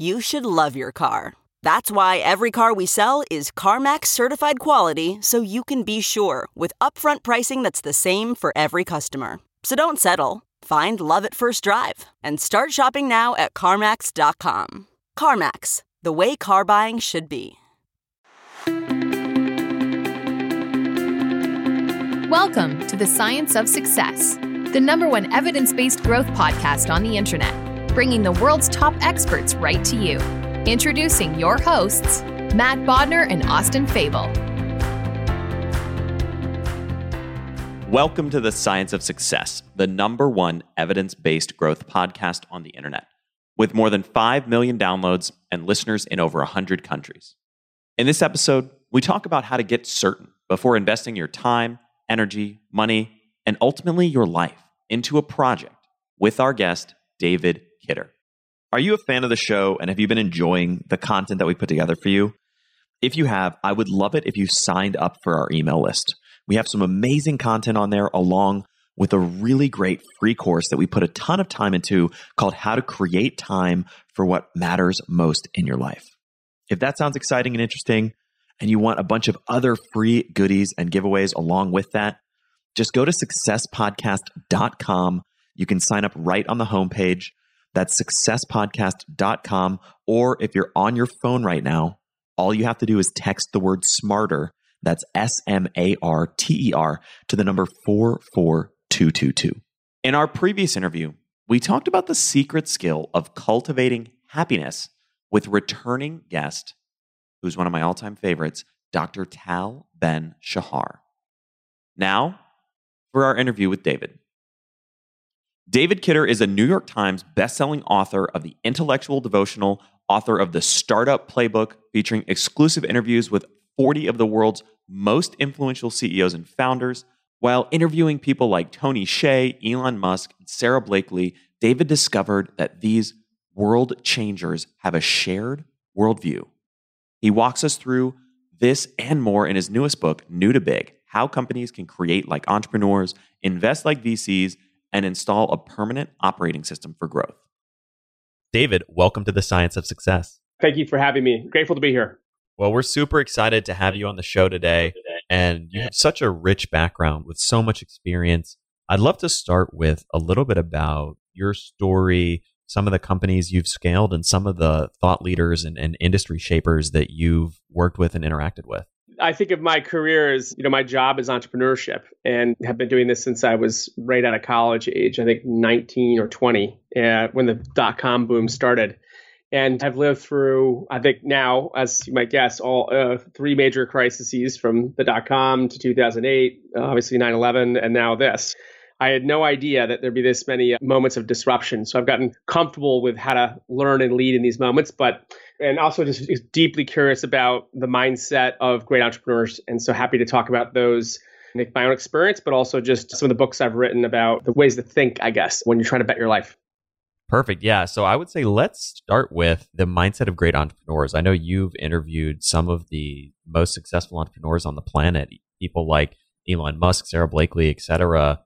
you should love your car. That's why every car we sell is CarMax certified quality so you can be sure with upfront pricing that's the same for every customer. So don't settle. Find love at first drive and start shopping now at CarMax.com. CarMax, the way car buying should be. Welcome to the Science of Success, the number one evidence based growth podcast on the internet bringing the world's top experts right to you. Introducing your hosts, Matt Bodnar and Austin Fabel. Welcome to the Science of Success, the number one evidence based growth podcast on the internet, with more than 5 million downloads and listeners in over 100 countries. In this episode, we talk about how to get certain before investing your time, energy, money, and ultimately your life into a project with our guest, David Kidder. Are you a fan of the show and have you been enjoying the content that we put together for you? If you have, I would love it if you signed up for our email list. We have some amazing content on there along with a really great free course that we put a ton of time into called How to Create Time for What Matters Most in Your Life. If that sounds exciting and interesting, and you want a bunch of other free goodies and giveaways along with that, just go to successpodcast.com. You can sign up right on the homepage. That's successpodcast.com. Or if you're on your phone right now, all you have to do is text the word smarter. That's S M A R T E R to the number 44222. In our previous interview, we talked about the secret skill of cultivating happiness with returning guest, who's one of my all time favorites, Dr. Tal Ben Shahar. Now, for our interview with David. David Kidder is a New York Times bestselling author of the intellectual devotional, author of the Startup Playbook, featuring exclusive interviews with 40 of the world's most influential CEOs and founders. While interviewing people like Tony Hsieh, Elon Musk, and Sara Blakely, David discovered that these world changers have a shared worldview. He walks us through this and more in his newest book, New to Big How Companies Can Create Like Entrepreneurs, Invest Like VCs, and install a permanent operating system for growth. David, welcome to the Science of Success. Thank you for having me. Grateful to be here. Well, we're super excited to have you on the show today. And you have such a rich background with so much experience. I'd love to start with a little bit about your story, some of the companies you've scaled, and some of the thought leaders and, and industry shapers that you've worked with and interacted with. I think of my career as, you know, my job is entrepreneurship and have been doing this since I was right out of college age, I think 19 or 20, uh, when the dot com boom started. And I've lived through, I think now, as you might guess, all uh, three major crises from the dot com to 2008, obviously 9 11, and now this. I had no idea that there'd be this many uh, moments of disruption. So I've gotten comfortable with how to learn and lead in these moments. But and also just deeply curious about the mindset of great entrepreneurs. And so happy to talk about those, my own experience, but also just some of the books I've written about the ways to think, I guess, when you're trying to bet your life. Perfect. Yeah. So I would say let's start with the mindset of great entrepreneurs. I know you've interviewed some of the most successful entrepreneurs on the planet, people like Elon Musk, Sara Blakely, etc.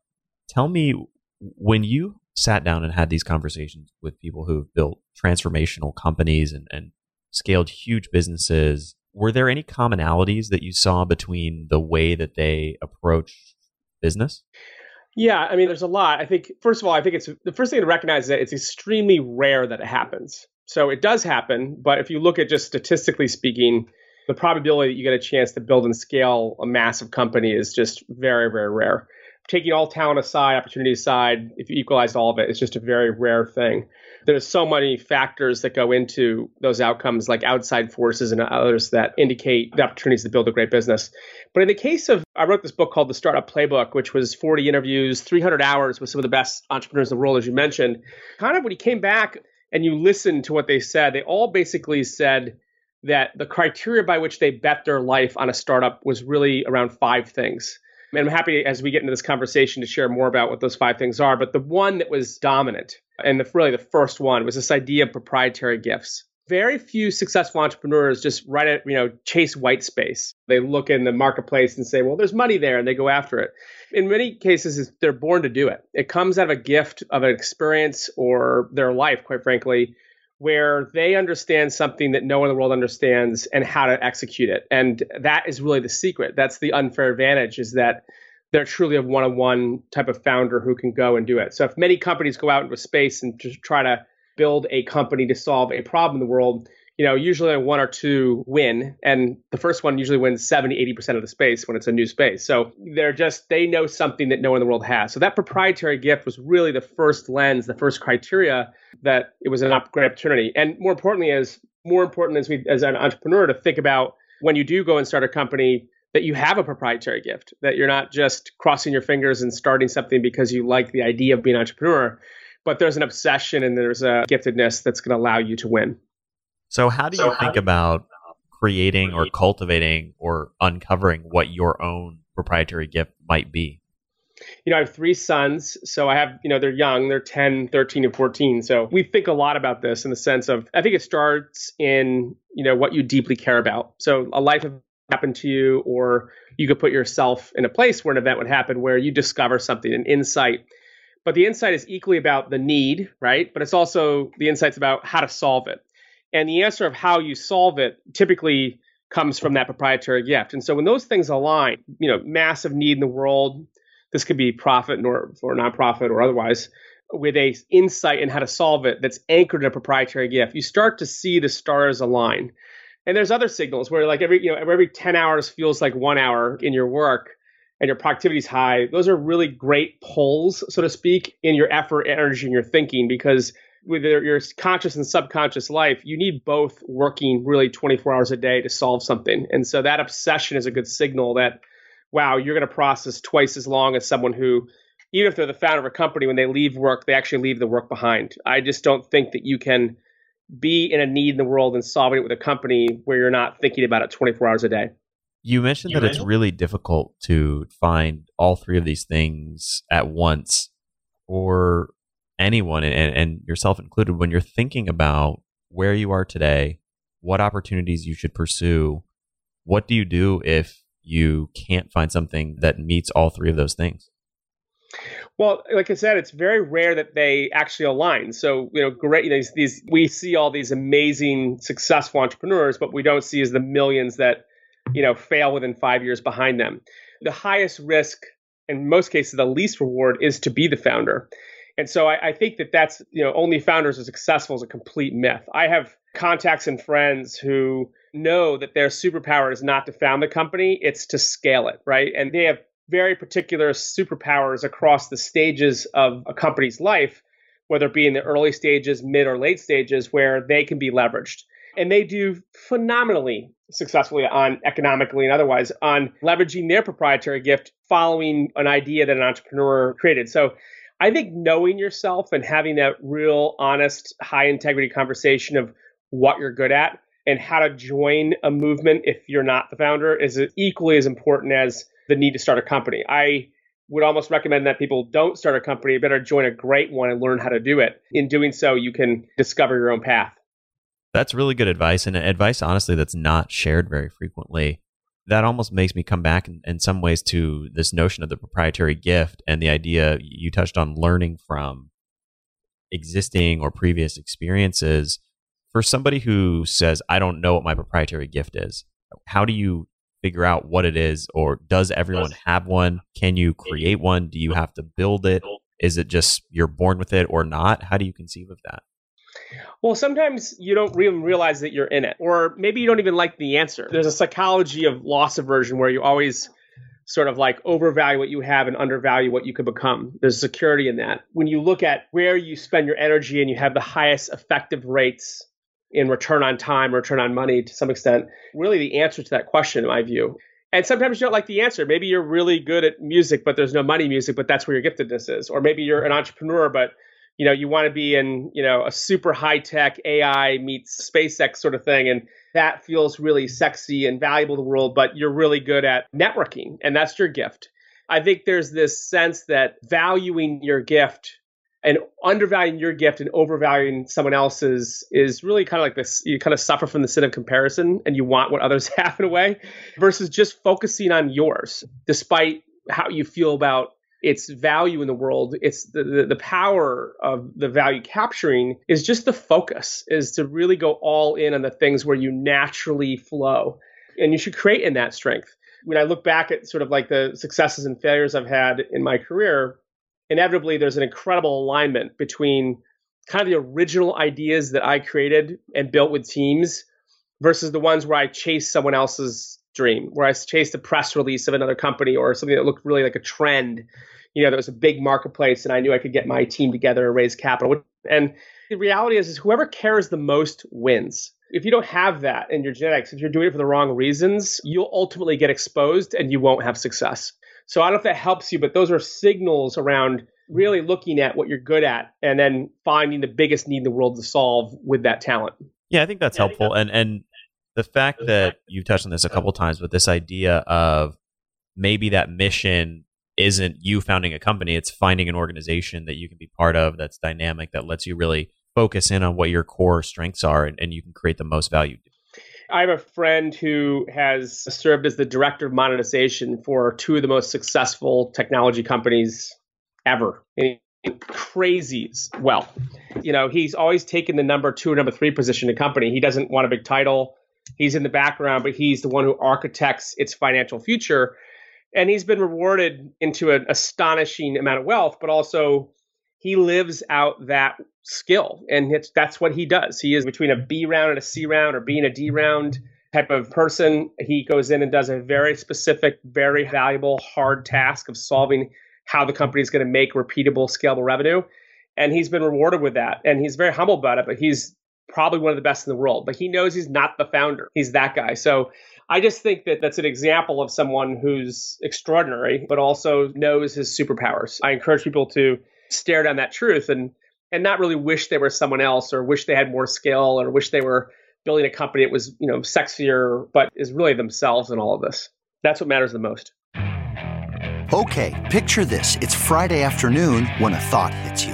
Tell me when you sat down and had these conversations with people who've built transformational companies and, and scaled huge businesses, were there any commonalities that you saw between the way that they approach business? Yeah, I mean, there's a lot. I think, first of all, I think it's the first thing to recognize is that it's extremely rare that it happens. So it does happen, but if you look at just statistically speaking, the probability that you get a chance to build and scale a massive company is just very, very rare. Taking all talent aside, opportunity aside, if you equalize all of it, it's just a very rare thing there's so many factors that go into those outcomes, like outside forces and others that indicate the opportunities to build a great business. But in the case of, I wrote this book called The Startup Playbook, which was 40 interviews, 300 hours with some of the best entrepreneurs in the world, as you mentioned. Kind of when he came back and you listened to what they said, they all basically said that the criteria by which they bet their life on a startup was really around five things. And I'm happy as we get into this conversation to share more about what those five things are. But the one that was dominant, and the, really the first one, was this idea of proprietary gifts. Very few successful entrepreneurs just right at, you know, chase white space. They look in the marketplace and say, well, there's money there, and they go after it. In many cases, they're born to do it. It comes out of a gift of an experience or their life, quite frankly, where they understand something that no one in the world understands and how to execute it. And that is really the secret. That's the unfair advantage is that they're truly a one-on-one type of founder who can go and do it. So if many companies go out into space and just try to build a company to solve a problem in the world, you know, usually one or two win, and the first one usually wins 70, 80% of the space when it's a new space. So they're just, they know something that no one in the world has. So that proprietary gift was really the first lens, the first criteria that it was an up, great opportunity. And more importantly, is more important as we, as an entrepreneur to think about when you do go and start a company, that you have a proprietary gift, that you're not just crossing your fingers and starting something because you like the idea of being an entrepreneur, but there's an obsession and there's a giftedness that's going to allow you to win. So, how do you so think about creating or cultivating or uncovering what your own proprietary gift might be? You know, I have three sons. So I have, you know, they're young, they're 10, 13, and 14. So we think a lot about this in the sense of, I think it starts in, you know, what you deeply care about. So a life happened to you, or you could put yourself in a place where an event would happen where you discover something, an insight. But the insight is equally about the need, right? But it's also the insight's about how to solve it. And the answer of how you solve it typically comes from that proprietary gift. And so when those things align, you know, massive need in the world, this could be profit or, or nonprofit or otherwise, with a insight in how to solve it that's anchored in a proprietary gift, you start to see the stars align. And there's other signals where like every, you know, every 10 hours feels like one hour in your work and your productivity is high. Those are really great pulls, so to speak, in your effort, energy, and your thinking because with your conscious and subconscious life, you need both working really 24 hours a day to solve something. And so that obsession is a good signal that, wow, you're going to process twice as long as someone who, even if they're the founder of a company, when they leave work, they actually leave the work behind. I just don't think that you can be in a need in the world and solving it with a company where you're not thinking about it 24 hours a day. You mentioned you that it's really difficult to find all three of these things at once or anyone and, and yourself included when you're thinking about where you are today, what opportunities you should pursue, what do you do if you can't find something that meets all three of those things? Well, like I said, it's very rare that they actually align. So, you know, great. You know, these, these we see all these amazing, successful entrepreneurs, but we don't see is the millions that, you know, fail within five years behind them. The highest risk, in most cases, the least reward is to be the founder. And so I, I, think that that's, you know, only founders are successful is a complete myth. I have contacts and friends who know that their superpower is not to found the company, it's to scale it, right? And they have very particular superpowers across the stages of a company's life, whether it be in the early stages, mid or late stages, where they can be leveraged. And they do phenomenally successfully on economically and otherwise on leveraging their proprietary gift following an idea that an entrepreneur created. So I think knowing yourself and having that real, honest, high integrity conversation of what you're good at and how to join a movement if you're not the founder is equally as important as the need to start a company. I would almost recommend that people don't start a company, better join a great one and learn how to do it. In doing so, you can discover your own path. That's really good advice, and advice, honestly, that's not shared very frequently. That almost makes me come back in, in some ways to this notion of the proprietary gift and the idea you touched on learning from existing or previous experiences. For somebody who says, I don't know what my proprietary gift is, how do you figure out what it is or does everyone have one? Can you create one? Do you have to build it? Is it just you're born with it or not? How do you conceive of that well, sometimes you don't even realize that you're in it, or maybe you don't even like the answer. There's a psychology of loss aversion where you always sort of like overvalue what you have and undervalue what you could become. There's security in that. When you look at where you spend your energy and you have the highest effective rates in return on time, return on money to some extent, really the answer to that question, in my view. And sometimes you don't like the answer. Maybe you're really good at music, but there's no money music, but that's where your giftedness is. Or maybe you're an entrepreneur, but you know you want to be in you know a super high tech AI meets SpaceX sort of thing, and that feels really sexy and valuable to the world. But you're really good at networking, and that's your gift. I think there's this sense that valuing your gift and undervaluing your gift and overvaluing someone else's is really kind of like this you kind of suffer from the sin of comparison and you want what others have in a way versus just focusing on yours despite how you feel about its value in the world it's the, the, the power of the value capturing is just the focus is to really go all in on the things where you naturally flow. And you should create in that strength. When i look back at sort of like the successes and failures i've had in my career inevitably there's an incredible alignment between kind of the original ideas that I created and built with teams versus the ones where I chase someone else's dream, where I chased a press release of another company or something that looked really like a trend. You know, there was a big marketplace and I knew I could get my team together and raise capital. And the reality is, is whoever cares the most wins. If you don't have that in your genetics, if you're doing it for the wrong reasons, you'll ultimately get exposed and you won't have success. So I don't know if that helps you, but those are signals around really looking at what you're good at and then finding the biggest need in the world to solve with that talent. Yeah, I think that's yeah, helpful. And and the fact that you've touched on this a couple times, but this idea of maybe that mission isn't you founding a company, it's finding an organization that you can be part of that's dynamic, that lets you really focus in on what your core strengths are and, and you can create the most value I have a friend who has served as the director of monetization for two of the most successful technology companies ever. crazy well. You know, he's always taken the number two or number three position in the company. He doesn't want a big title. He's in the background, but he's the one who architects its financial future. And he's been rewarded into an astonishing amount of wealth, but also he lives out that skill. And that's what he does. He is between a b round and a c round or being a d round type of person. He goes in and does a very specific very valuable hard task of solving how the company is going to make repeatable scalable revenue. And he's been rewarded with that. And he's very humble about it but he's probably one of the best in the world but he knows he's not the founder. He's that guy. So I just think that that's an example of someone who's extraordinary, but also knows his superpowers. I encourage people to stare down that truth and and not really wish they were someone else or wish they had more skill or wish they were building a company that was you know sexier but is really themselves in all of this. That's what matters the most. Okay picture this. It's friday afternoon when a thought hits you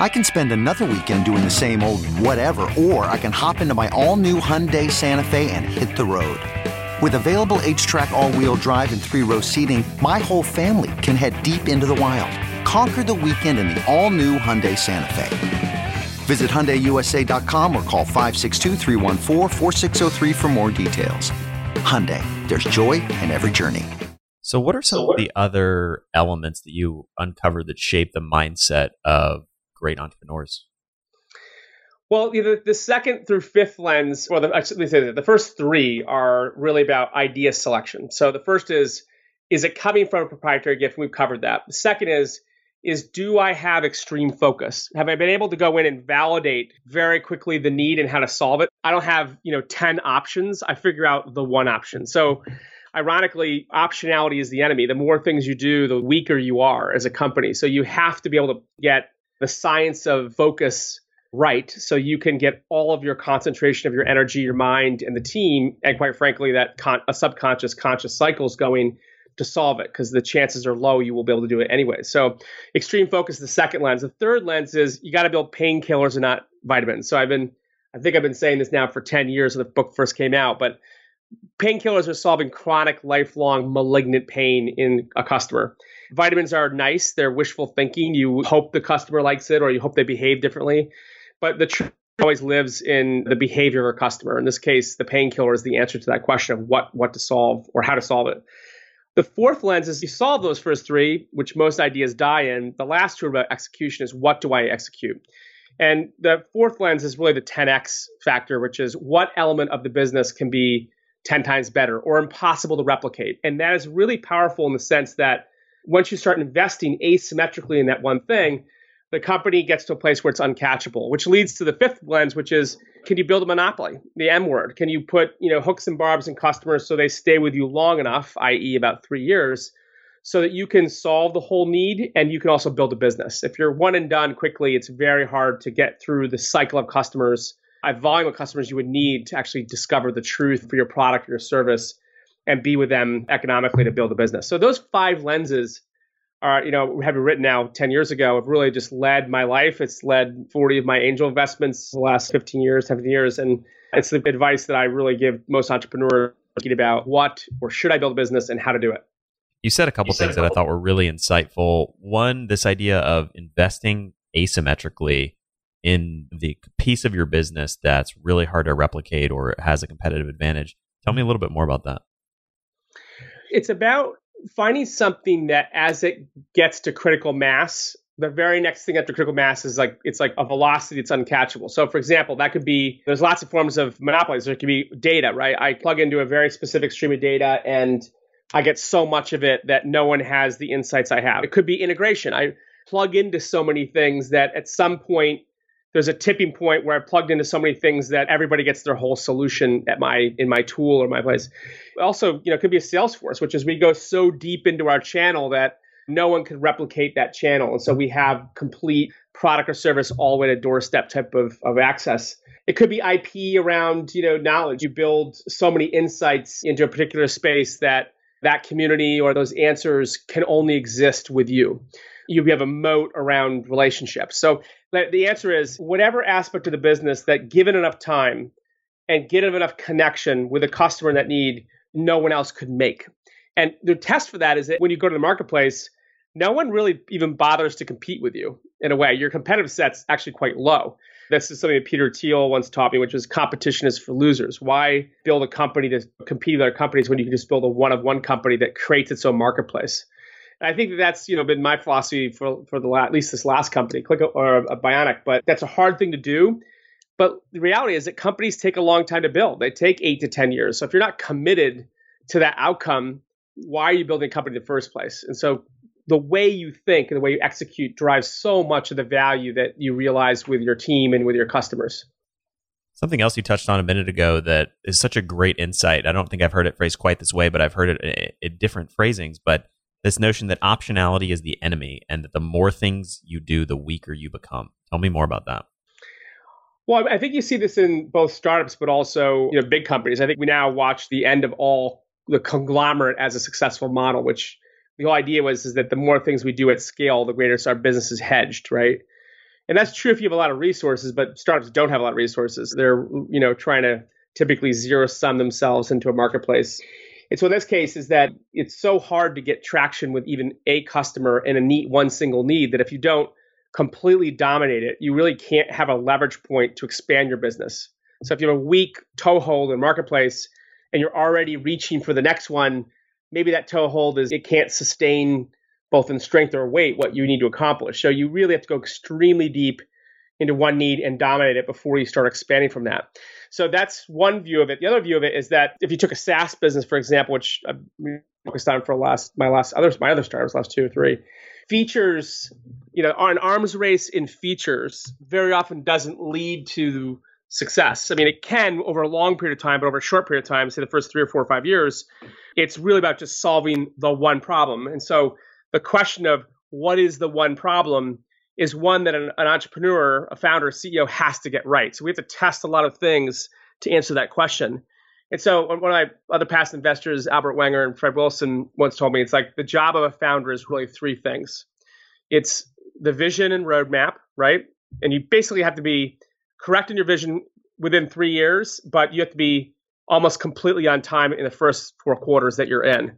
I can spend another weekend doing the same old whatever, or I can hop into my all-new Hyundai Santa Fe and hit the road. With available HTRAC all-wheel drive and three-row seating, my whole family can head deep into the wild. Conquer the weekend in the all-new Hyundai Santa Fe. Visit HyundaiUSA.com or call 562 for more details. Hyundai, there's joy in every journey. So what are some of the other elements that you uncovered that shape the mindset of great entrepreneurs? Well, the, the second through fifth lens, well, the, actually, say that the first three are really about idea selection. So the first is is it coming from a proprietary gift? We've covered that. The second is is do I have extreme focus? Have I been able to go in and validate very quickly the need and how to solve it? I don't have, you know, 10 options. I figure out the one option. So ironically, optionality is the enemy. The more things you do, the weaker you are as a company. So you have to be able to get the science of focus right so you can get all of your concentration of your energy, your mind, and the team, and quite frankly, that con- a subconscious conscious cycles going to solve it because the chances are low you will be able to do it anyway. So, extreme focus the second lens. The third lens is you got to build painkillers and not vitamins. So, I've been, I think I've been saying this now for 10 years when the book first came out, but painkillers are solving chronic, lifelong, malignant pain in a customer. Vitamins are nice, they're wishful thinking. You hope the customer likes it or you hope they behave differently. But the truth always lives in the behavior of a customer. In this case, the painkiller is the answer to that question of what what to solve or how to solve it. The fourth lens is you solve those first three, which most ideas die in. The last two about execution is what do I execute? And the fourth lens is really the 10x factor, which is what element of the business can be 10 times better or impossible to replicate. And that is really powerful in the sense that once you start investing asymmetrically in that one thing, the company gets to a place where it's uncatchable, which leads to the fifth lens, which is can you build a monopoly, the M word? Can you put you know hooks and barbs in customers so they stay with you long enough, i.e., about three years, so that you can solve the whole need and you can also build a business. If you're one and done quickly, it's very hard to get through the cycle of customers, a volume of customers you would need to actually discover the truth for your product or your service and be with them economically to build a business. So those five lenses are, you know, have written now 10 years ago have really just led my life. It's led 40 of my angel investments the last 15 years, 17 years. And it's the advice that I really give most entrepreneurs thinking about what or should I build a business and how to do it. You said a couple said things a couple. that I thought were really insightful. One, this idea of investing asymmetrically in the piece of your business that's really hard to replicate or has a competitive advantage. Tell me a little bit more about that. It's about finding something that as it gets to critical mass, the very next thing after critical mass is like it's like a velocity that's uncatchable. So for example, that could be there's lots of forms of monopolies. There could be data, right? I plug into a very specific stream of data and I get so much of it that no one has the insights I have. It could be integration. I plug into so many things that at some point there's a tipping point where I plugged into so many things that everybody gets their whole solution at my in my tool or my place. Also, you know, it could be a Salesforce, which is we go so deep into our channel that no one can replicate that channel. And so we have complete product or service all the way to doorstep type of, of access. It could be IP around, you know, knowledge. You build so many insights into a particular space that that community or those answers can only exist with you you have a moat around relationships. So the answer is whatever aspect of the business that given enough time and given enough connection with a customer that need, no one else could make. And the test for that is that when you go to the marketplace, no one really even bothers to compete with you in a way. Your competitive set's actually quite low. This is something that Peter Thiel once taught me, which is competition is for losers. Why build a company to compete with other companies when you can just build a one of one company that creates its own marketplace? I think that that's you know been my philosophy for for the at least this last company, Click or a Bionic. But that's a hard thing to do. But the reality is that companies take a long time to build. They take eight to ten years. So if you're not committed to that outcome, why are you building a company in the first place? And so the way you think and the way you execute drives so much of the value that you realize with your team and with your customers. Something else you touched on a minute ago that is such a great insight. I don't think I've heard it phrased quite this way, but I've heard it in different phrasings. But this notion that optionality is the enemy and that the more things you do, the weaker you become. Tell me more about that. Well, I think you see this in both startups, but also you know big companies. I think we now watch the end of all the conglomerate as a successful model, which the whole idea was is that the more things we do at scale, the greater our business is hedged, right? And that's true if you have a lot of resources, but startups don't have a lot of resources. They're you know trying to typically zero sum themselves into a marketplace. And so in this case is that it's so hard to get traction with even a customer and a neat one single need that if you don't completely dominate it, you really can't have a leverage point to expand your business. So if you have a weak toehold in marketplace and you're already reaching for the next one, maybe that toehold is it can't sustain both in strength or weight what you need to accomplish. So you really have to go extremely deep into one need and dominate it before you start expanding from that. So that's one view of it. The other view of it is that if you took a SaaS business, for example, which I've focused on for last my last other my other startups, last two or three, features, you know, an arms race in features very often doesn't lead to success. I mean, it can over a long period of time, but over a short period of time, say the first three or four or five years, it's really about just solving the one problem. And so the question of what is the one problem is one that an, an entrepreneur, a founder, a CEO has to get right. So we have to test a lot of things to answer that question. And so one of my other past investors, Albert Wenger and Fred Wilson, once told me it's like the job of a founder is really three things. It's the vision and roadmap, right? And you basically have to be correct in your vision within three years, but you have to be almost completely on time in the first four quarters that you're in.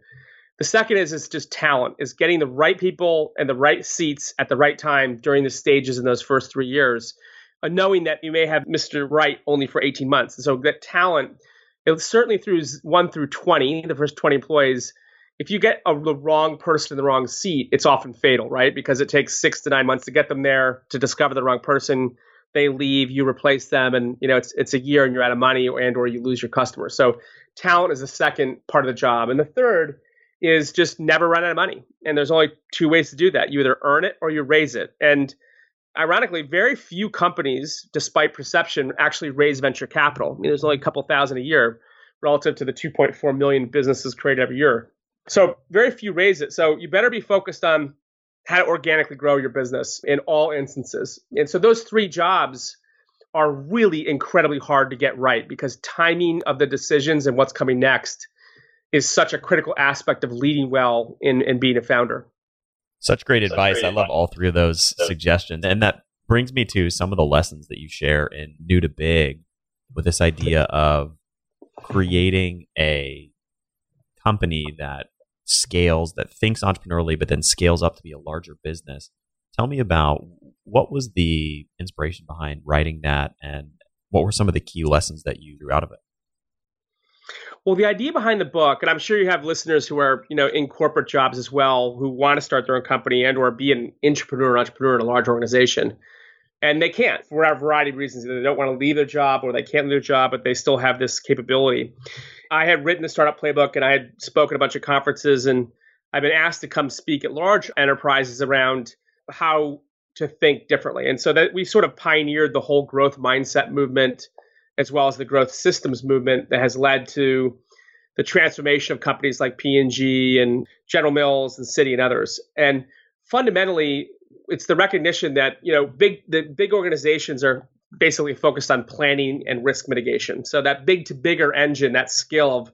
The second is is just talent, is getting the right people and the right seats at the right time during the stages in those first three years, uh, knowing that you may have Mr. Right only for 18 months. And so that talent, it certainly through one through 20, the first 20 employees, if you get a, the wrong person in the wrong seat, it's often fatal, right? Because it takes six to nine months to get them there, to discover the wrong person. They leave, you replace them, and you know it's it's a year and you're out of money, and or you lose your customers. So talent is the second part of the job, and the third is just never run out of money. And there's only two ways to do that. You either earn it or you raise it. And ironically, very few companies, despite perception, actually raise venture capital. I mean, there's only a couple thousand a year relative to the 2.4 million businesses created every year. So very few raise it. So you better be focused on how to organically grow your business in all instances. And so those three jobs are really incredibly hard to get right because timing of the decisions and what's coming next is such a critical aspect of leading well in, in being a founder. Such great Such advice. Great I advice. love all three of those so, suggestions. And that brings me to some of the lessons that you share in New to Big with this idea of creating a company that scales, that thinks entrepreneurially, but then scales up to be a larger business. Tell me about what was the inspiration behind writing that and what were some of the key lessons that you drew out of it? Well, the idea behind the book, and I'm sure you have listeners who are, you know, in corporate jobs as well, who want to start their own company and or be an entrepreneur, entrepreneur in a large organization. And they can't for a variety of reasons. They don't want to leave their job or they can't leave their job, but they still have this capability. I had written the startup playbook and I had spoken at a bunch of conferences and I've been asked to come speak at large enterprises around how to think differently. And so that we sort of pioneered the whole growth mindset movement as well as the growth systems movement that has led to the transformation of companies like P&G and General Mills and Citi and others. And fundamentally, it's the recognition that you know big the big organizations are basically focused on planning and risk mitigation. So that big to bigger engine, that skill of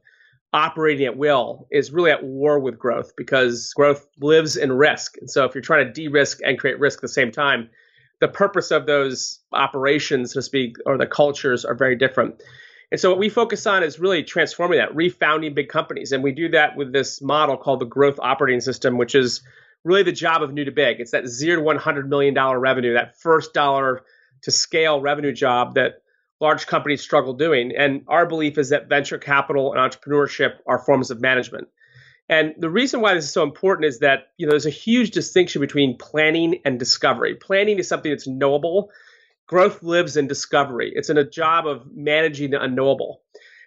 operating at will, is really at war with growth because growth lives in risk. And so if you're trying to de-risk and create risk at the same time, the purpose of those operations, so to speak, or the cultures are very different. And so what we focus on is really transforming that, refounding big companies. And we do that with this model called the growth operating system, which is really the job of new to big. It's that zero to $100 million revenue, that first dollar to scale revenue job that large companies struggle doing. And our belief is that venture capital and entrepreneurship are forms of management. And the reason why this is so important is that you know there's a huge distinction between planning and discovery. Planning is something that's knowable. Growth lives in discovery. It's in a job of managing the unknowable.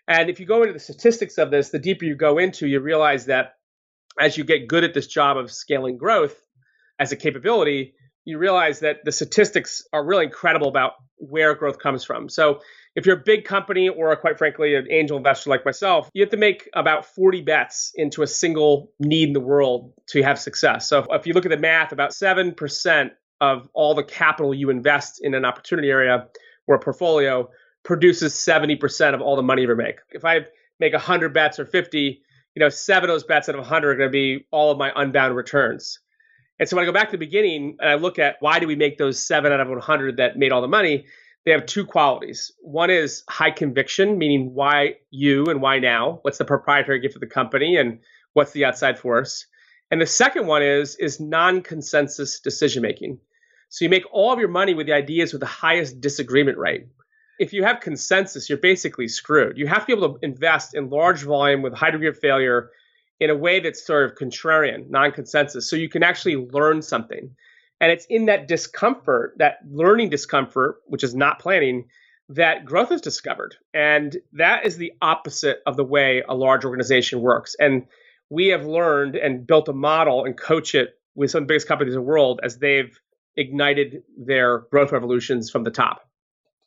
And if you go into the statistics of this, the deeper you go into, you realize that as you get good at this job of scaling growth as a capability, you realize that the statistics are really incredible about where growth comes from. So if you're a big company or quite frankly an angel investor like myself, you have to make about 40 bets into a single need in the world to have success. So if you look at the math, about 7% of all the capital you invest in an opportunity area or a portfolio produces 70% of all the money you ever make. If I make 100 bets or 50, you know, seven of those bets out of 100 are going to be all of my unbound returns. And so when I go back to the beginning and I look at why do we make those seven out of 100 that made all the money, they have two qualities. One is high conviction, meaning why you and why now? What's the proprietary gift of the company and what's the outside force? And the second one is is non-consensus decision making. So you make all of your money with the ideas with the highest disagreement rate. If you have consensus, you're basically screwed. You have to be able to invest in large volume with high degree of failure in a way that's sort of contrarian, non-consensus, so you can actually learn something. And it's in that discomfort, that learning discomfort, which is not planning, that growth is discovered. And that is the opposite of the way a large organization works. And we have learned and built a model and coach it with some of the biggest companies in the world as they've ignited their growth revolutions from the top.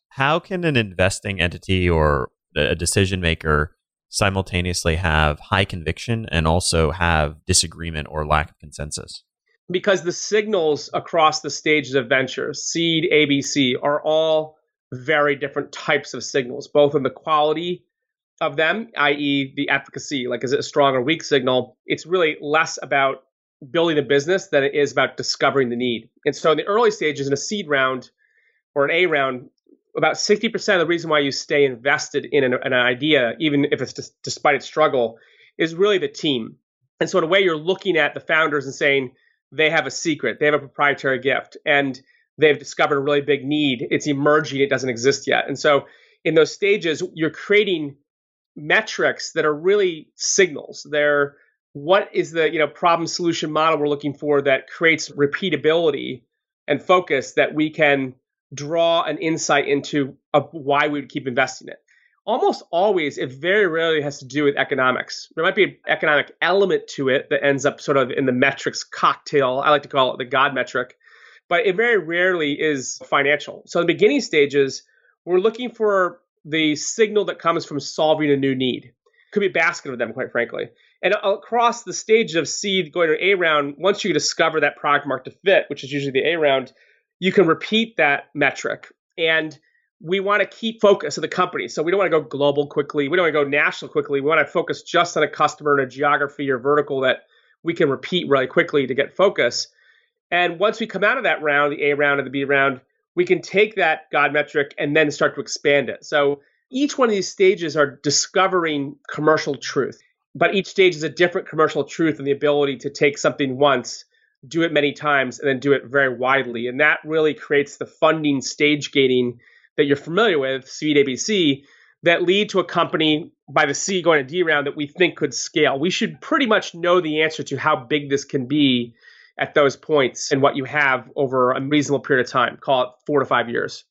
How can an investing entity or a decision maker simultaneously have high conviction and also have disagreement or lack of consensus? Because the signals across the stages of venture, seed, ABC, are all very different types of signals, both in the quality of them, i.e., the efficacy, like is it a strong or weak signal? It's really less about building a business than it is about discovering the need. And so in the early stages, in a seed round or an A round, about 60% of the reason why you stay invested in an, an idea, even if it's despite its struggle, is really the team. And so in a way, you're looking at the founders and saying they have a secret, they have a proprietary gift, and they've discovered a really big need. It's emerging, it doesn't exist yet. And so in those stages, you're creating metrics that are really signals. They're what is the you know problem solution model we're looking for that creates repeatability and focus that we can draw an insight into why we would keep investing it. Almost always, it very rarely has to do with economics. There might be an economic element to it that ends up sort of in the metrics cocktail. I like to call it the God metric, but it very rarely is financial. So in the beginning stages, we're looking for the signal that comes from solving a new need. Could be a basket of them, quite frankly. And across the stage of seed going to A round, once you discover that product market fit, which is usually the A round, you can repeat that metric. And we want to keep focus of the company. So we don't want to go global quickly. We don't want to go national quickly. We want to focus just on a customer and a geography or vertical that we can repeat really quickly to get focus. And once we come out of that round, the A round and the B round, we can take that God metric and then start to expand it. So each one of these stages are discovering commercial truth but each stage is a different commercial truth and the ability to take something once do it many times and then do it very widely and that really creates the funding stage gating that you're familiar with seed abc that lead to a company by the c going to d round that we think could scale we should pretty much know the answer to how big this can be at those points and what you have over a reasonable period of time call it four to five years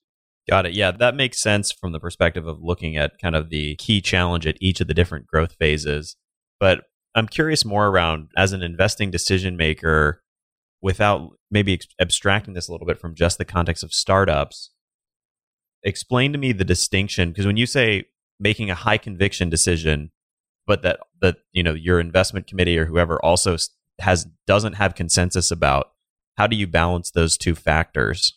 Got it. Yeah, that makes sense from the perspective of looking at kind of the key challenge at each of the different growth phases. But I'm curious more around as an investing decision maker, without maybe abstracting this a little bit from just the context of startups. Explain to me the distinction because when you say making a high conviction decision, but that that you know your investment committee or whoever also has doesn't have consensus about, how do you balance those two factors?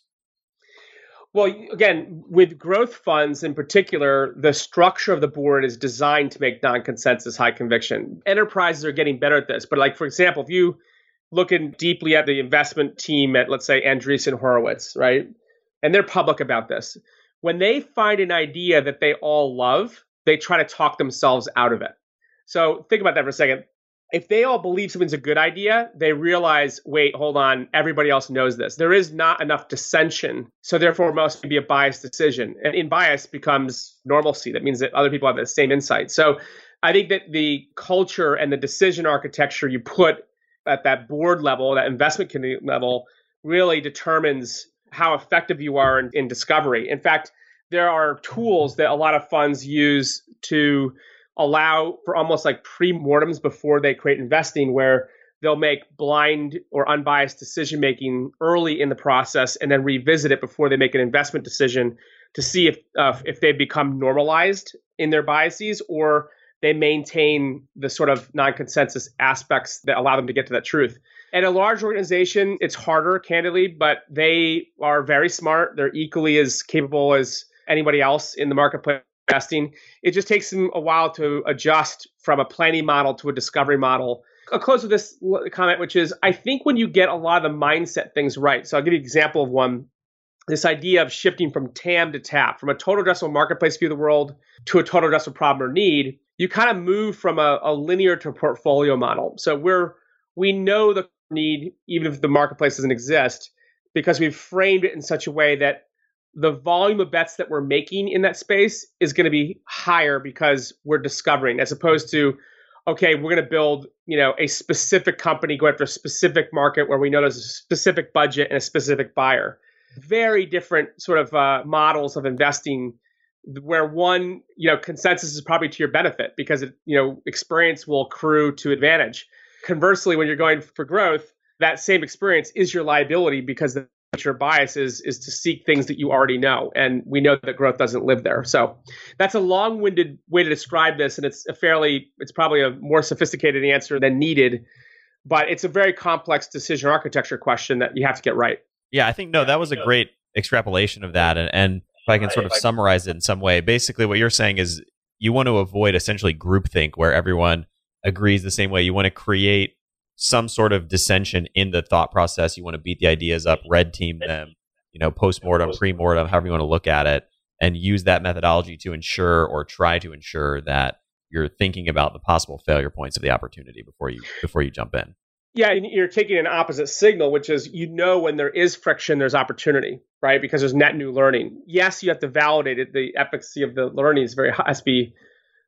Well, again, with growth funds in particular, the structure of the board is designed to make non consensus high conviction. Enterprises are getting better at this. But, like, for example, if you look in deeply at the investment team at, let's say, Andreessen Horowitz, right? And they're public about this. When they find an idea that they all love, they try to talk themselves out of it. So think about that for a second if they all believe something's a good idea, they realize, wait, hold on, everybody else knows this. There is not enough dissension, so therefore it must be a biased decision. And in bias becomes normalcy. That means that other people have the same insight. So I think that the culture and the decision architecture you put at that board level, that investment committee level, really determines how effective you are in, in discovery. In fact, there are tools that a lot of funds use to allow for almost like pre-mortems before they create investing where they'll make blind or unbiased decision making early in the process and then revisit it before they make an investment decision to see if uh, if they become normalized in their biases or they maintain the sort of non-consensus aspects that allow them to get to that truth. At a large organization, it's harder, candidly, but they are very smart. They're equally as capable as anybody else in the marketplace investing. It just takes them a while to adjust from a planning model to a discovery model. I'll close with this comment, which is I think when you get a lot of the mindset things right. So I'll give you an example of one. This idea of shifting from TAM to TAP, from a total addressable marketplace view of the world to a total addressable problem or need, you kind of move from a, a linear to a portfolio model. So we're we know the need even if the marketplace doesn't exist because we've framed it in such a way that the volume of bets that we're making in that space is going to be higher because we're discovering as opposed to okay, we're going to build, you know, a specific company, go after a specific market where we know there's a specific budget and a specific buyer. Very different sort of uh, models of investing where one, you know, consensus is probably to your benefit because it, you know, experience will accrue to advantage. Conversely, when you're going for growth, that same experience is your liability because the your bias is is to seek things that you already know and we know that growth doesn't live there. So that's a long-winded way to describe this and it's a fairly it's probably a more sophisticated answer than needed but it's a very complex decision architecture question that you have to get right. Yeah i think no that was a great extrapolation of that and, and if i can sort of summarize it in some way basically what you're saying is you want to avoid essentially groupthink where everyone agrees the same way you want to create some sort of dissension in the thought process. You want to beat the ideas up, red team them, you know, post mortem, pre mortem, however you want to look at it, and use that methodology to ensure or try to ensure that you're thinking about the possible failure points of the opportunity before you before you jump in. Yeah, and you're taking an opposite signal, which is you know when there is friction, there's opportunity, right? Because there's net new learning. Yes, you have to validate it. The efficacy of the learning is very has to be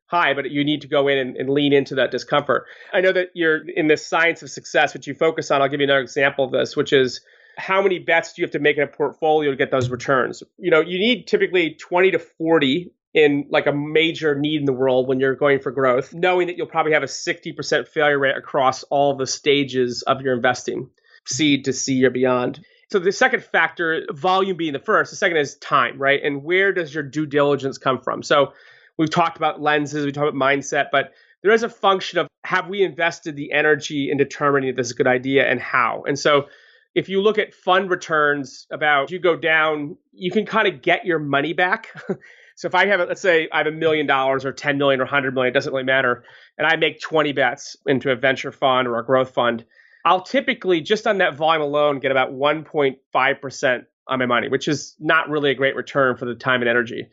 high, but you need to go in and, and, lean into that discomfort. I know that you're in this science of success, which you focus on. I'll give you another example of this, which is how many bets do you have to make in a portfolio to get those returns? You know, you need typically 20 to 40 in like a major need in the world when you're going for growth, knowing that you'll probably have a 60% failure rate across all the stages of your investing, seed to C or beyond. So the second factor, volume being the first, the second is time, right? And where does your due diligence come from? So we've talked about lenses, we talked about mindset, but there is a function of have we invested the energy in determining if this is a good idea and how? And so if you look at fund returns about you go down, you can kind of get your money back. so if I have, let's say I have a million dollars or 10 million or 100 million, it doesn't really matter. And I make 20 bets into a venture fund or a growth fund. I'll typically just on that volume alone get about 1.5% on my money, which is not really a great return for the time and energy.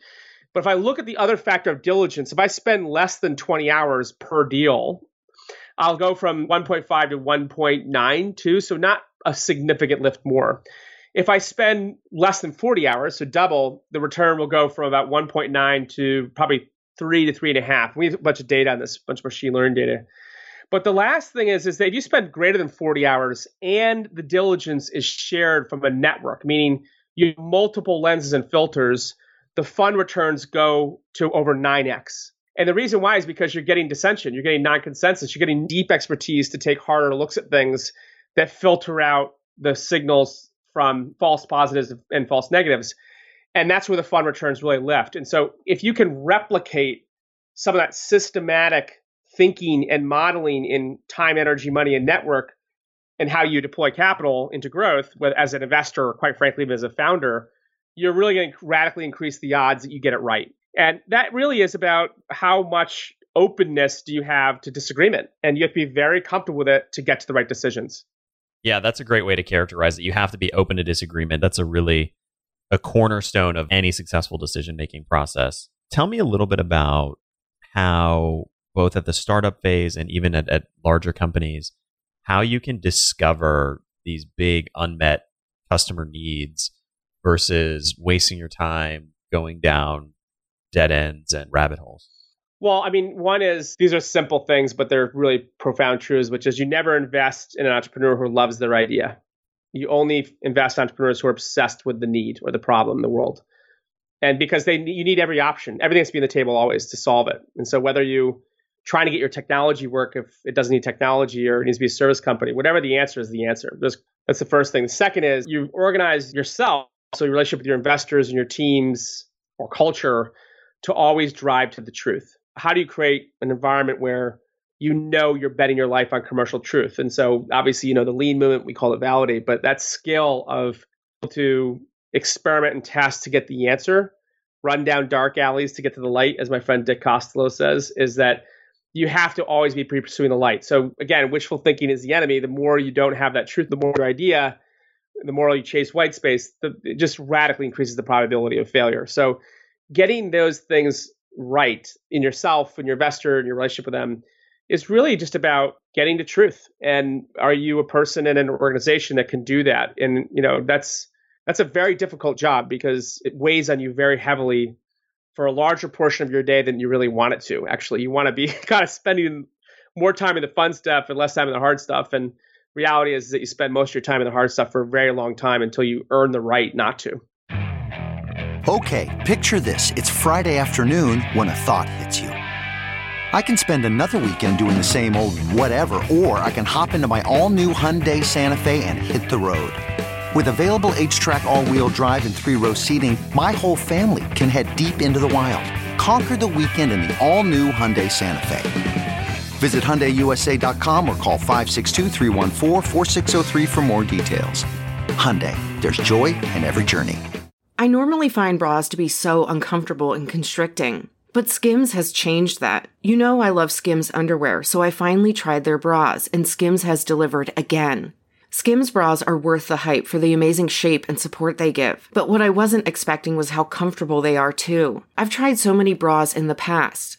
But if I look at the other factor of diligence, if I spend less than 20 hours per deal, I'll go from 1.5 to 1.92, so not a significant lift more. If I spend less than 40 hours, so double, the return will go from about 1.9 to probably three to three and a half. We have a bunch of data on this, a bunch of machine learning data. But the last thing is, is that if you spend greater than 40 hours and the diligence is shared from a network, meaning you have multiple lenses and filters, the fund returns go to over 9x. And the reason why is because you're getting dissension, you're getting non consensus, you're getting deep expertise to take harder looks at things that filter out the signals from false positives and false negatives. And that's where the fund returns really lift. And so if you can replicate some of that systematic thinking and modeling in time, energy, money, and network, and how you deploy capital into growth, as an investor or quite frankly, even as a founder, you're really going to radically increase the odds that you get it right. And that really is about how much openness do you have to disagreement. And you have to be very comfortable with it to get to the right decisions. Yeah, that's a great way to characterize it. You have to be open to disagreement. That's a really a cornerstone of any successful decision making process. Tell me a little bit about how both at the startup phase and even at, at larger companies, how you can discover these big unmet customer needs versus wasting your time going down dead ends and rabbit holes? Well, I mean, one is these are simple things, but they're really profound truths, which is you never invest in an entrepreneur who loves their idea. You only invest in entrepreneurs who are obsessed with the need or the problem in the world. And because they you need every option, everything has to be on the table always to solve it. And so whether you trying to get your technology work if it doesn't need technology or it needs to be a service company, whatever the answer is the answer. that's the first thing. The second is you organize yourself so your relationship with your investors and your teams or culture to always drive to the truth. How do you create an environment where you know you're betting your life on commercial truth? And so obviously, you know, the lean movement, we call it validate, but that skill of to experiment and test to get the answer, run down dark alleys to get to the light, as my friend Dick Costolo says, is that you have to always be pursuing the light. So again, wishful thinking is the enemy. The more you don't have that truth, the more your idea the more you chase white space, the, it just radically increases the probability of failure. So, getting those things right in yourself and your investor and your relationship with them is really just about getting to truth. And are you a person in an organization that can do that? And you know that's that's a very difficult job because it weighs on you very heavily for a larger portion of your day than you really want it to. Actually, you want to be kind of spending more time in the fun stuff and less time in the hard stuff. And reality is that you spend most of your time in the hard stuff for a very long time until you earn the right not to. Okay, picture this. It's Friday afternoon when a thought hits you. I can spend another weekend doing the same old whatever, or I can hop into my all new Hyundai Santa Fe and hit the road. With available HTRAC, all wheel drive, and three row seating, my whole family can head deep into the wild. Conquer the weekend in the all new Hyundai Santa Fe. Visit HyundaiUSA.com or call 562 for more details. Hyundai, there's joy in every journey. I normally find bras to be so uncomfortable and constricting, but Skims has changed that. You know I love Skims underwear, so I finally tried their bras, and Skims has delivered again. Skims bras are worth the hype for the amazing shape and support they give. But what I wasn't expecting was how comfortable they are too. I've tried so many bras in the past,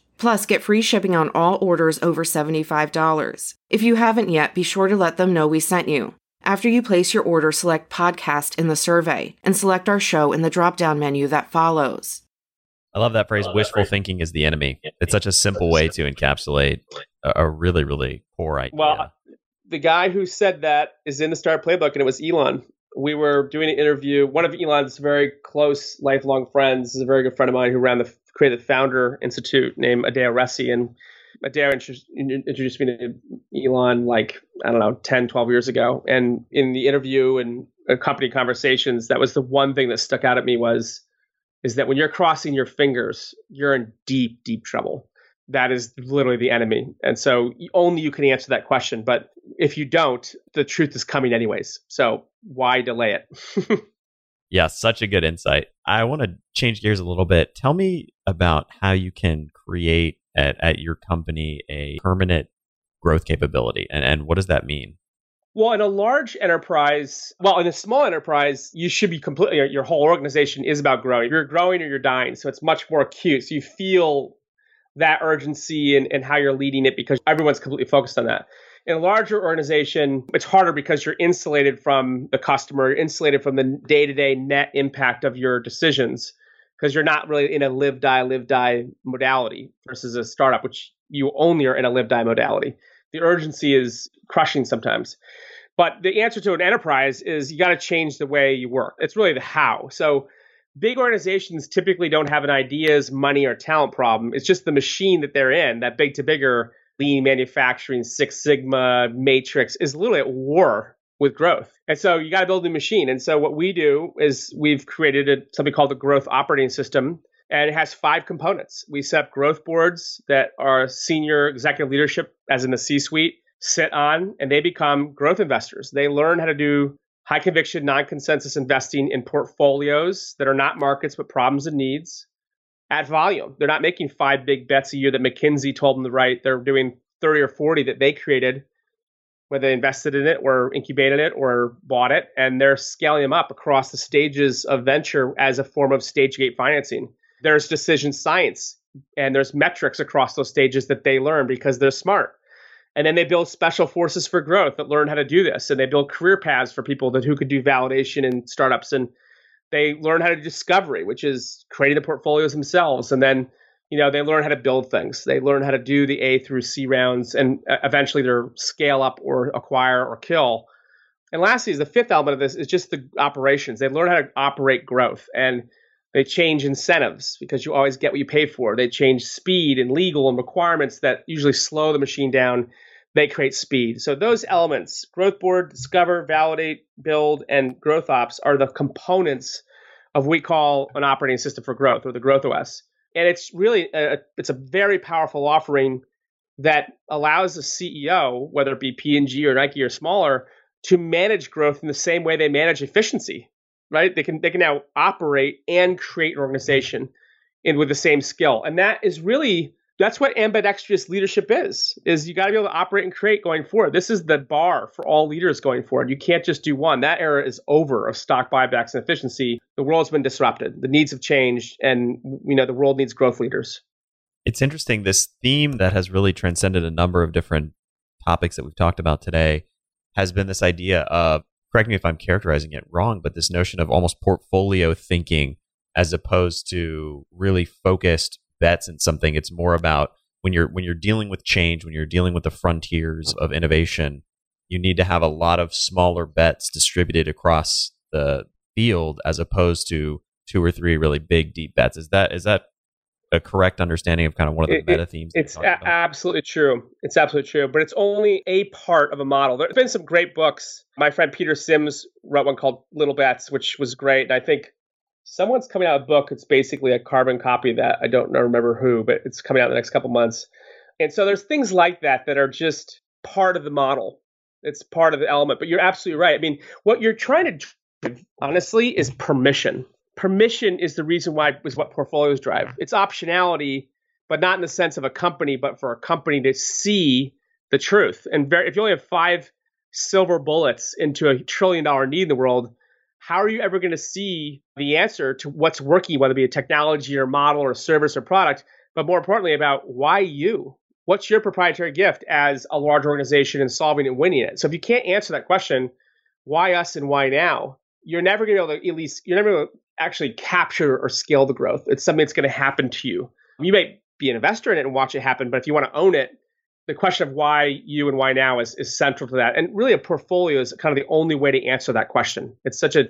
Plus, get free shipping on all orders over $75. If you haven't yet, be sure to let them know we sent you. After you place your order, select podcast in the survey and select our show in the drop down menu that follows. I love that phrase, love wishful that phrase. thinking is the enemy. It's such a simple way to encapsulate a, a really, really core idea. Well, the guy who said that is in the Startup Playbook, and it was Elon. We were doing an interview. One of Elon's very close, lifelong friends is a very good friend of mine who ran the created the Founder Institute named Adeo Ressi. And Adeo introduced me to Elon like, I don't know, 10, 12 years ago. And in the interview and company conversations, that was the one thing that stuck out at me was, is that when you're crossing your fingers, you're in deep, deep trouble. That is literally the enemy. And so only you can answer that question. But if you don't, the truth is coming anyways. So why delay it? Yeah, such a good insight. I want to change gears a little bit. Tell me about how you can create at, at your company a permanent growth capability and, and what does that mean? Well, in a large enterprise, well, in a small enterprise, you should be completely, your whole organization is about growing. You're growing or you're dying. So it's much more acute. So you feel that urgency and, and how you're leading it because everyone's completely focused on that. In a larger organization, it's harder because you're insulated from the customer, you're insulated from the day to day net impact of your decisions because you're not really in a live, die, live, die modality versus a startup, which you only are in a live, die modality. The urgency is crushing sometimes. But the answer to an enterprise is you got to change the way you work. It's really the how. So big organizations typically don't have an ideas, money, or talent problem. It's just the machine that they're in, that big to bigger lean manufacturing, Six Sigma, Matrix is literally at war with growth. And so you got to build a machine. And so what we do is we've created a, something called the growth operating system. And it has five components. We set up growth boards that our senior executive leadership, as in the C suite, sit on, and they become growth investors. They learn how to do high conviction, non consensus investing in portfolios that are not markets, but problems and needs at volume. They're not making five big bets a year that McKinsey told them to write. They're doing 30 or 40 that they created, whether they invested in it or incubated it or bought it, and they're scaling them up across the stages of venture as a form of stage gate financing. There's decision science and there's metrics across those stages that they learn because they're smart. And then they build special forces for growth that learn how to do this. And they build career paths for people that who could do validation in startups and they learn how to discovery, which is creating the portfolios themselves, and then you know they learn how to build things. They learn how to do the A through C rounds, and uh, eventually they're scale up or acquire or kill. And lastly, is the fifth element of this is just the operations. They learn how to operate growth, and they change incentives because you always get what you pay for. They change speed and legal and requirements that usually slow the machine down they create speed. So those elements, growth board, discover, validate, build, and growth ops are the components of what we call an operating system for growth or the growth OS. And it's really a, it's a very powerful offering that allows the CEO, whether it be P&G or Nike or smaller, to manage growth in the same way they manage efficiency. Right? They can they can now operate and create an organization and with the same skill. And that is really that's what ambidextrous leadership is is you got to be able to operate and create going forward. This is the bar for all leaders going forward. You can't just do one. That era is over of stock buybacks and efficiency. The world's been disrupted. The needs have changed and you know the world needs growth leaders. It's interesting this theme that has really transcended a number of different topics that we've talked about today has been this idea of correct me if i'm characterizing it wrong but this notion of almost portfolio thinking as opposed to really focused bets in something. It's more about when you're when you're dealing with change, when you're dealing with the frontiers of innovation, you need to have a lot of smaller bets distributed across the field as opposed to two or three really big deep bets. Is that is that a correct understanding of kind of one of the it, meta themes? It's a- absolutely true. It's absolutely true, but it's only a part of a model. There's been some great books. My friend Peter Sims wrote one called Little Bets, which was great. And I think someone's coming out a book. It's basically a carbon copy of that. I don't know, remember who, but it's coming out in the next couple months. And so there's things like that that are just part of the model. It's part of the element. But you're absolutely right. I mean, what you're trying to drive, honestly, is permission. Permission is the reason why is what portfolios drive. It's optionality, but not in the sense of a company, but for a company to see the truth. And very, if you only have five silver bullets into a trillion dollar need in the world, how are you ever going to see the answer to what's working, whether it be a technology or model or service or product, but more importantly, about why you? What's your proprietary gift as a large organization in solving and winning it? So if you can't answer that question, why us and why now? You're never going to be able to at least you're never going to actually capture or scale the growth. It's something that's going to happen to you. You may be an investor in it and watch it happen, but if you want to own it, the question of why you and why now is, is central to that. And really, a portfolio is kind of the only way to answer that question. It's such a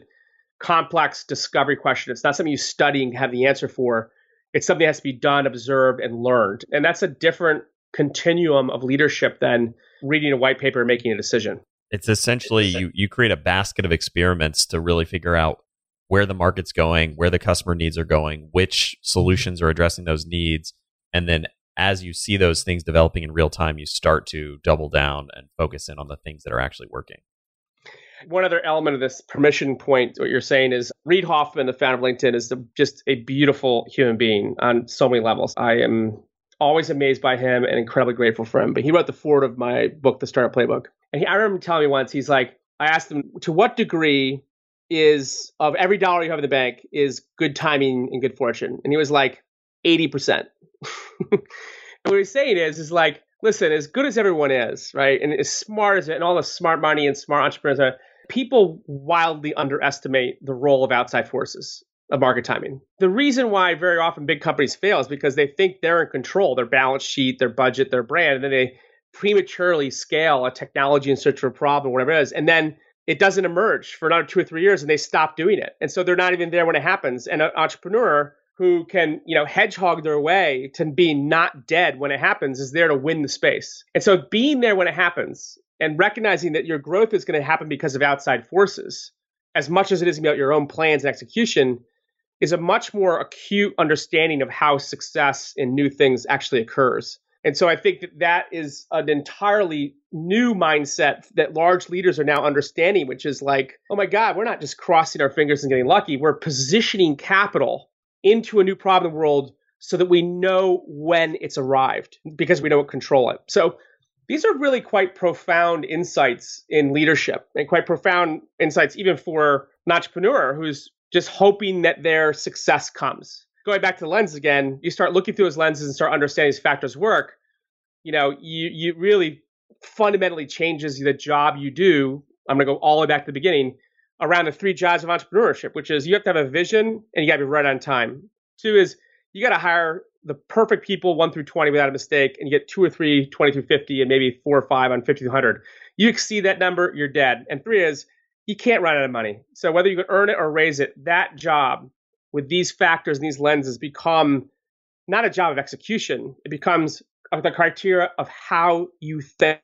complex discovery question. It's not something you study and have the answer for. It's something that has to be done, observed, and learned. And that's a different continuum of leadership than reading a white paper and making a decision. It's essentially you, you create a basket of experiments to really figure out where the market's going, where the customer needs are going, which solutions are addressing those needs, and then as you see those things developing in real time, you start to double down and focus in on the things that are actually working. One other element of this permission point, what you're saying is Reid Hoffman, the founder of LinkedIn, is the, just a beautiful human being on so many levels. I am always amazed by him and incredibly grateful for him. But he wrote the foreword of my book, The Startup Playbook. And he, I remember telling me once, he's like, I asked him, to what degree is of every dollar you have in the bank is good timing and good fortune? And he was like, 80%. what he's saying is, is like, listen, as good as everyone is, right, and as smart as and all the smart money and smart entrepreneurs are, people wildly underestimate the role of outside forces of market timing. The reason why very often big companies fail is because they think they're in control, their balance sheet, their budget, their brand, and then they prematurely scale a technology in search of a problem, whatever it is, and then it doesn't emerge for another two or three years and they stop doing it. And so they're not even there when it happens. And an entrepreneur who can, you know, hedgehog their way to being not dead when it happens is there to win the space. And so being there when it happens and recognizing that your growth is going to happen because of outside forces, as much as it is about your own plans and execution, is a much more acute understanding of how success in new things actually occurs. And so I think that that is an entirely new mindset that large leaders are now understanding, which is like, oh my God, we're not just crossing our fingers and getting lucky. We're positioning capital into a new problem world so that we know when it's arrived because we don't control it. So these are really quite profound insights in leadership and quite profound insights even for an entrepreneur who's just hoping that their success comes. Going back to the lens again, you start looking through those lenses and start understanding these factors work. You know, you you really fundamentally changes the job you do. I'm going to go all the way back to the beginning around the three jobs of entrepreneurship, which is you have to have a vision and you got to be right on time. Two is you got to hire the perfect people, one through 20 without a mistake, and you get two or three, 20 through 50, and maybe four or five on 50 to 100. You exceed that number, you're dead. And three is you can't run out of money. So whether you can earn it or raise it, that job with these factors and these lenses become not a job of execution. It becomes the criteria of how you think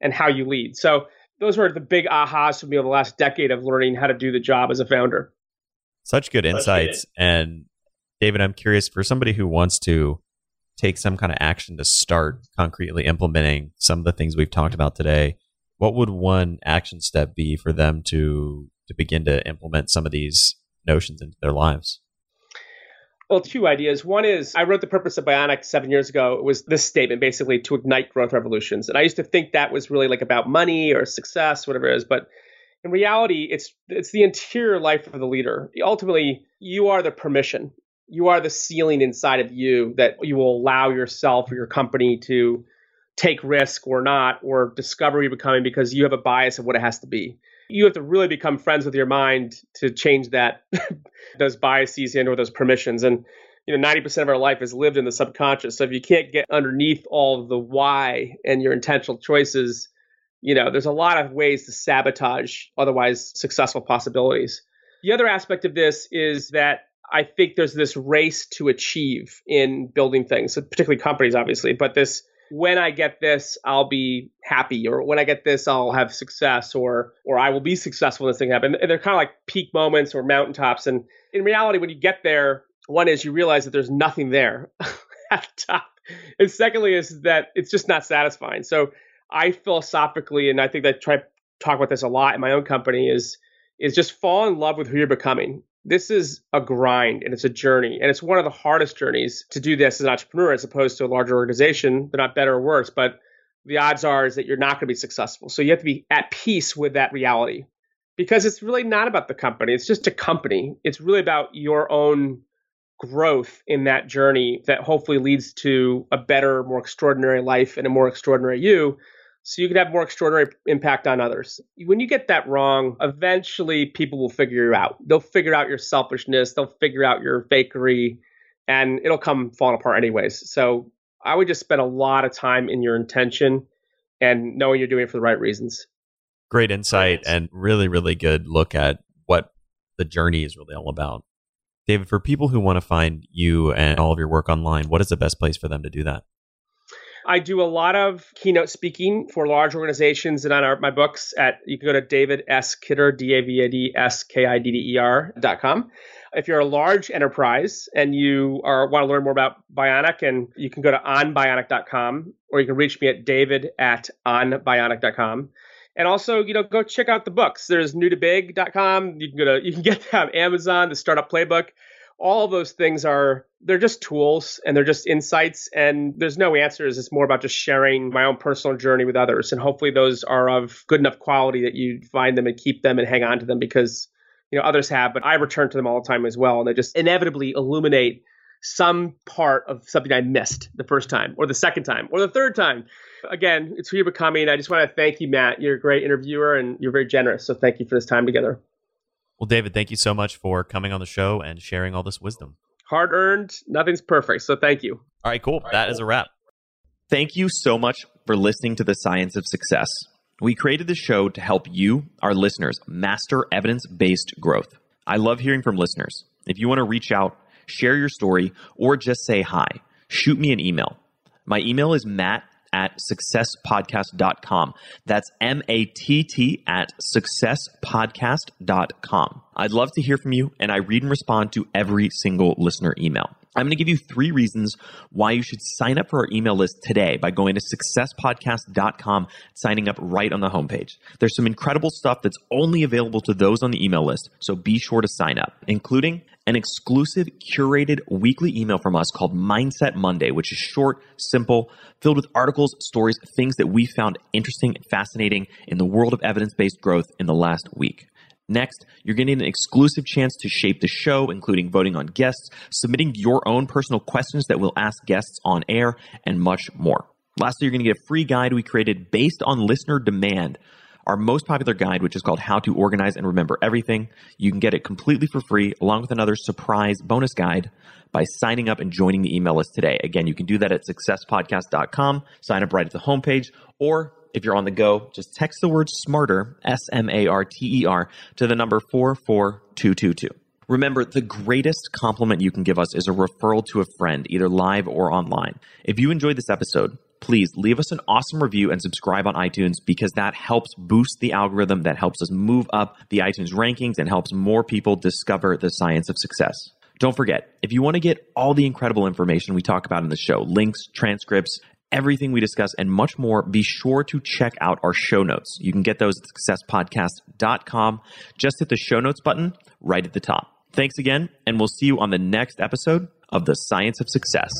and how you lead. So those were the big ahas for me over the last decade of learning how to do the job as a founder. Such good insights. And David, I'm curious for somebody who wants to take some kind of action to start concretely implementing some of the things we've talked about today, what would one action step be for them to to begin to implement some of these notions into their lives? Well, two ideas. One is I wrote The Purpose of Bionic seven years ago. It was this statement basically to ignite growth revolutions. And I used to think that was really like about money or success, whatever it is. But in reality, it's it's the interior life of the leader. Ultimately, you are the permission. You are the ceiling inside of you that you will allow yourself or your company to take risk or not, or discover you're becoming because you have a bias of what it has to be. You have to really become friends with your mind to change that those biases and or those permissions. And you know, 90% of our life is lived in the subconscious. So if you can't get underneath all the why and your intentional choices, you know, there's a lot of ways to sabotage otherwise successful possibilities. The other aspect of this is that I think there's this race to achieve in building things, particularly companies, obviously, but this when I get this, I'll be happy, or when I get this, I'll have success, or or I will be successful when this thing happens. And they're kind of like peak moments or mountaintops. And in reality, when you get there, one is you realize that there's nothing there at the top, and secondly is that it's just not satisfying. So I philosophically, and I think that I try to talk about this a lot in my own company, is is just fall in love with who you're becoming this is a grind and it's a journey. And it's one of the hardest journeys to do this as an entrepreneur as opposed to a larger organization. They're not better or worse, but the odds are is that you're not going to be successful. So you have to be at peace with that reality because it's really not about the company. It's just a company. It's really about your own growth in that journey that hopefully leads to a better, more extraordinary life and a more extraordinary you so you can have more extraordinary impact on others. When you get that wrong, eventually people will figure you out. They'll figure out your selfishness, they'll figure out your fakery, and it'll come falling apart anyways. So I would just spend a lot of time in your intention and knowing you're doing it for the right reasons. Great insight and really, really good look at what the journey is really all about. David, for people who want to find you and all of your work online, what is the best place for them to do that? I do a lot of keynote speaking for large organizations and on our, my books at, you can go to David S. Kidder, D A V A D S K I D D E R dot com. If you're a large enterprise and you are want to learn more about Bionic, and you can go to onbionic.com or you can reach me at david at onbionic.com. And also, you know, go check out the books. There's newtobig.com. You can go to you can get that on Amazon, the startup playbook all those things are they're just tools and they're just insights and there's no answers. It's more about just sharing my own personal journey with others. And hopefully those are of good enough quality that you find them and keep them and hang on to them because you know others have but i return to them all the time as well. And they just inevitably illuminate some part of something i missed the first time or the second time or the third time. Again it's who you're becoming. I just want to thank you matt. You're a great interviewer and you're very generous. So thank you for this time together well, David, thank you so much for coming on the show and sharing all this wisdom. Hard earned, nothing's perfect. So thank you. All right, cool. All right, that cool. is a wrap. Thank you so much for listening to the Science of Success. We created the show to help you, our listeners, master evidence based growth. I love hearing from listeners. If you want to reach out, share your story, or just say hi, shoot me an email. My email is matt at successpodcast.com. That's M A T T at successpodcast.com. I'd love to hear from you, and I read and respond to every single listener email. I'm going to give you three reasons why you should sign up for our email list today by going to successpodcast.com, signing up right on the homepage. There's some incredible stuff that's only available to those on the email list, so be sure to sign up, including an exclusive curated weekly email from us called Mindset Monday, which is short, simple, filled with articles, stories, things that we found interesting and fascinating in the world of evidence based growth in the last week. Next, you're getting an exclusive chance to shape the show, including voting on guests, submitting your own personal questions that we'll ask guests on air, and much more. Lastly, you're going to get a free guide we created based on listener demand our most popular guide, which is called How to Organize and Remember Everything. You can get it completely for free, along with another surprise bonus guide by signing up and joining the email list today. Again, you can do that at successpodcast.com, sign up right at the homepage, or if you're on the go, just text the word smarter, S M A R T E R, to the number 44222. Remember, the greatest compliment you can give us is a referral to a friend, either live or online. If you enjoyed this episode, please leave us an awesome review and subscribe on iTunes because that helps boost the algorithm, that helps us move up the iTunes rankings, and helps more people discover the science of success. Don't forget, if you want to get all the incredible information we talk about in the show, links, transcripts, everything we discuss, and much more, be sure to check out our show notes. You can get those at successpodcast.com. Just hit the show notes button right at the top. Thanks again, and we'll see you on the next episode of the science of success.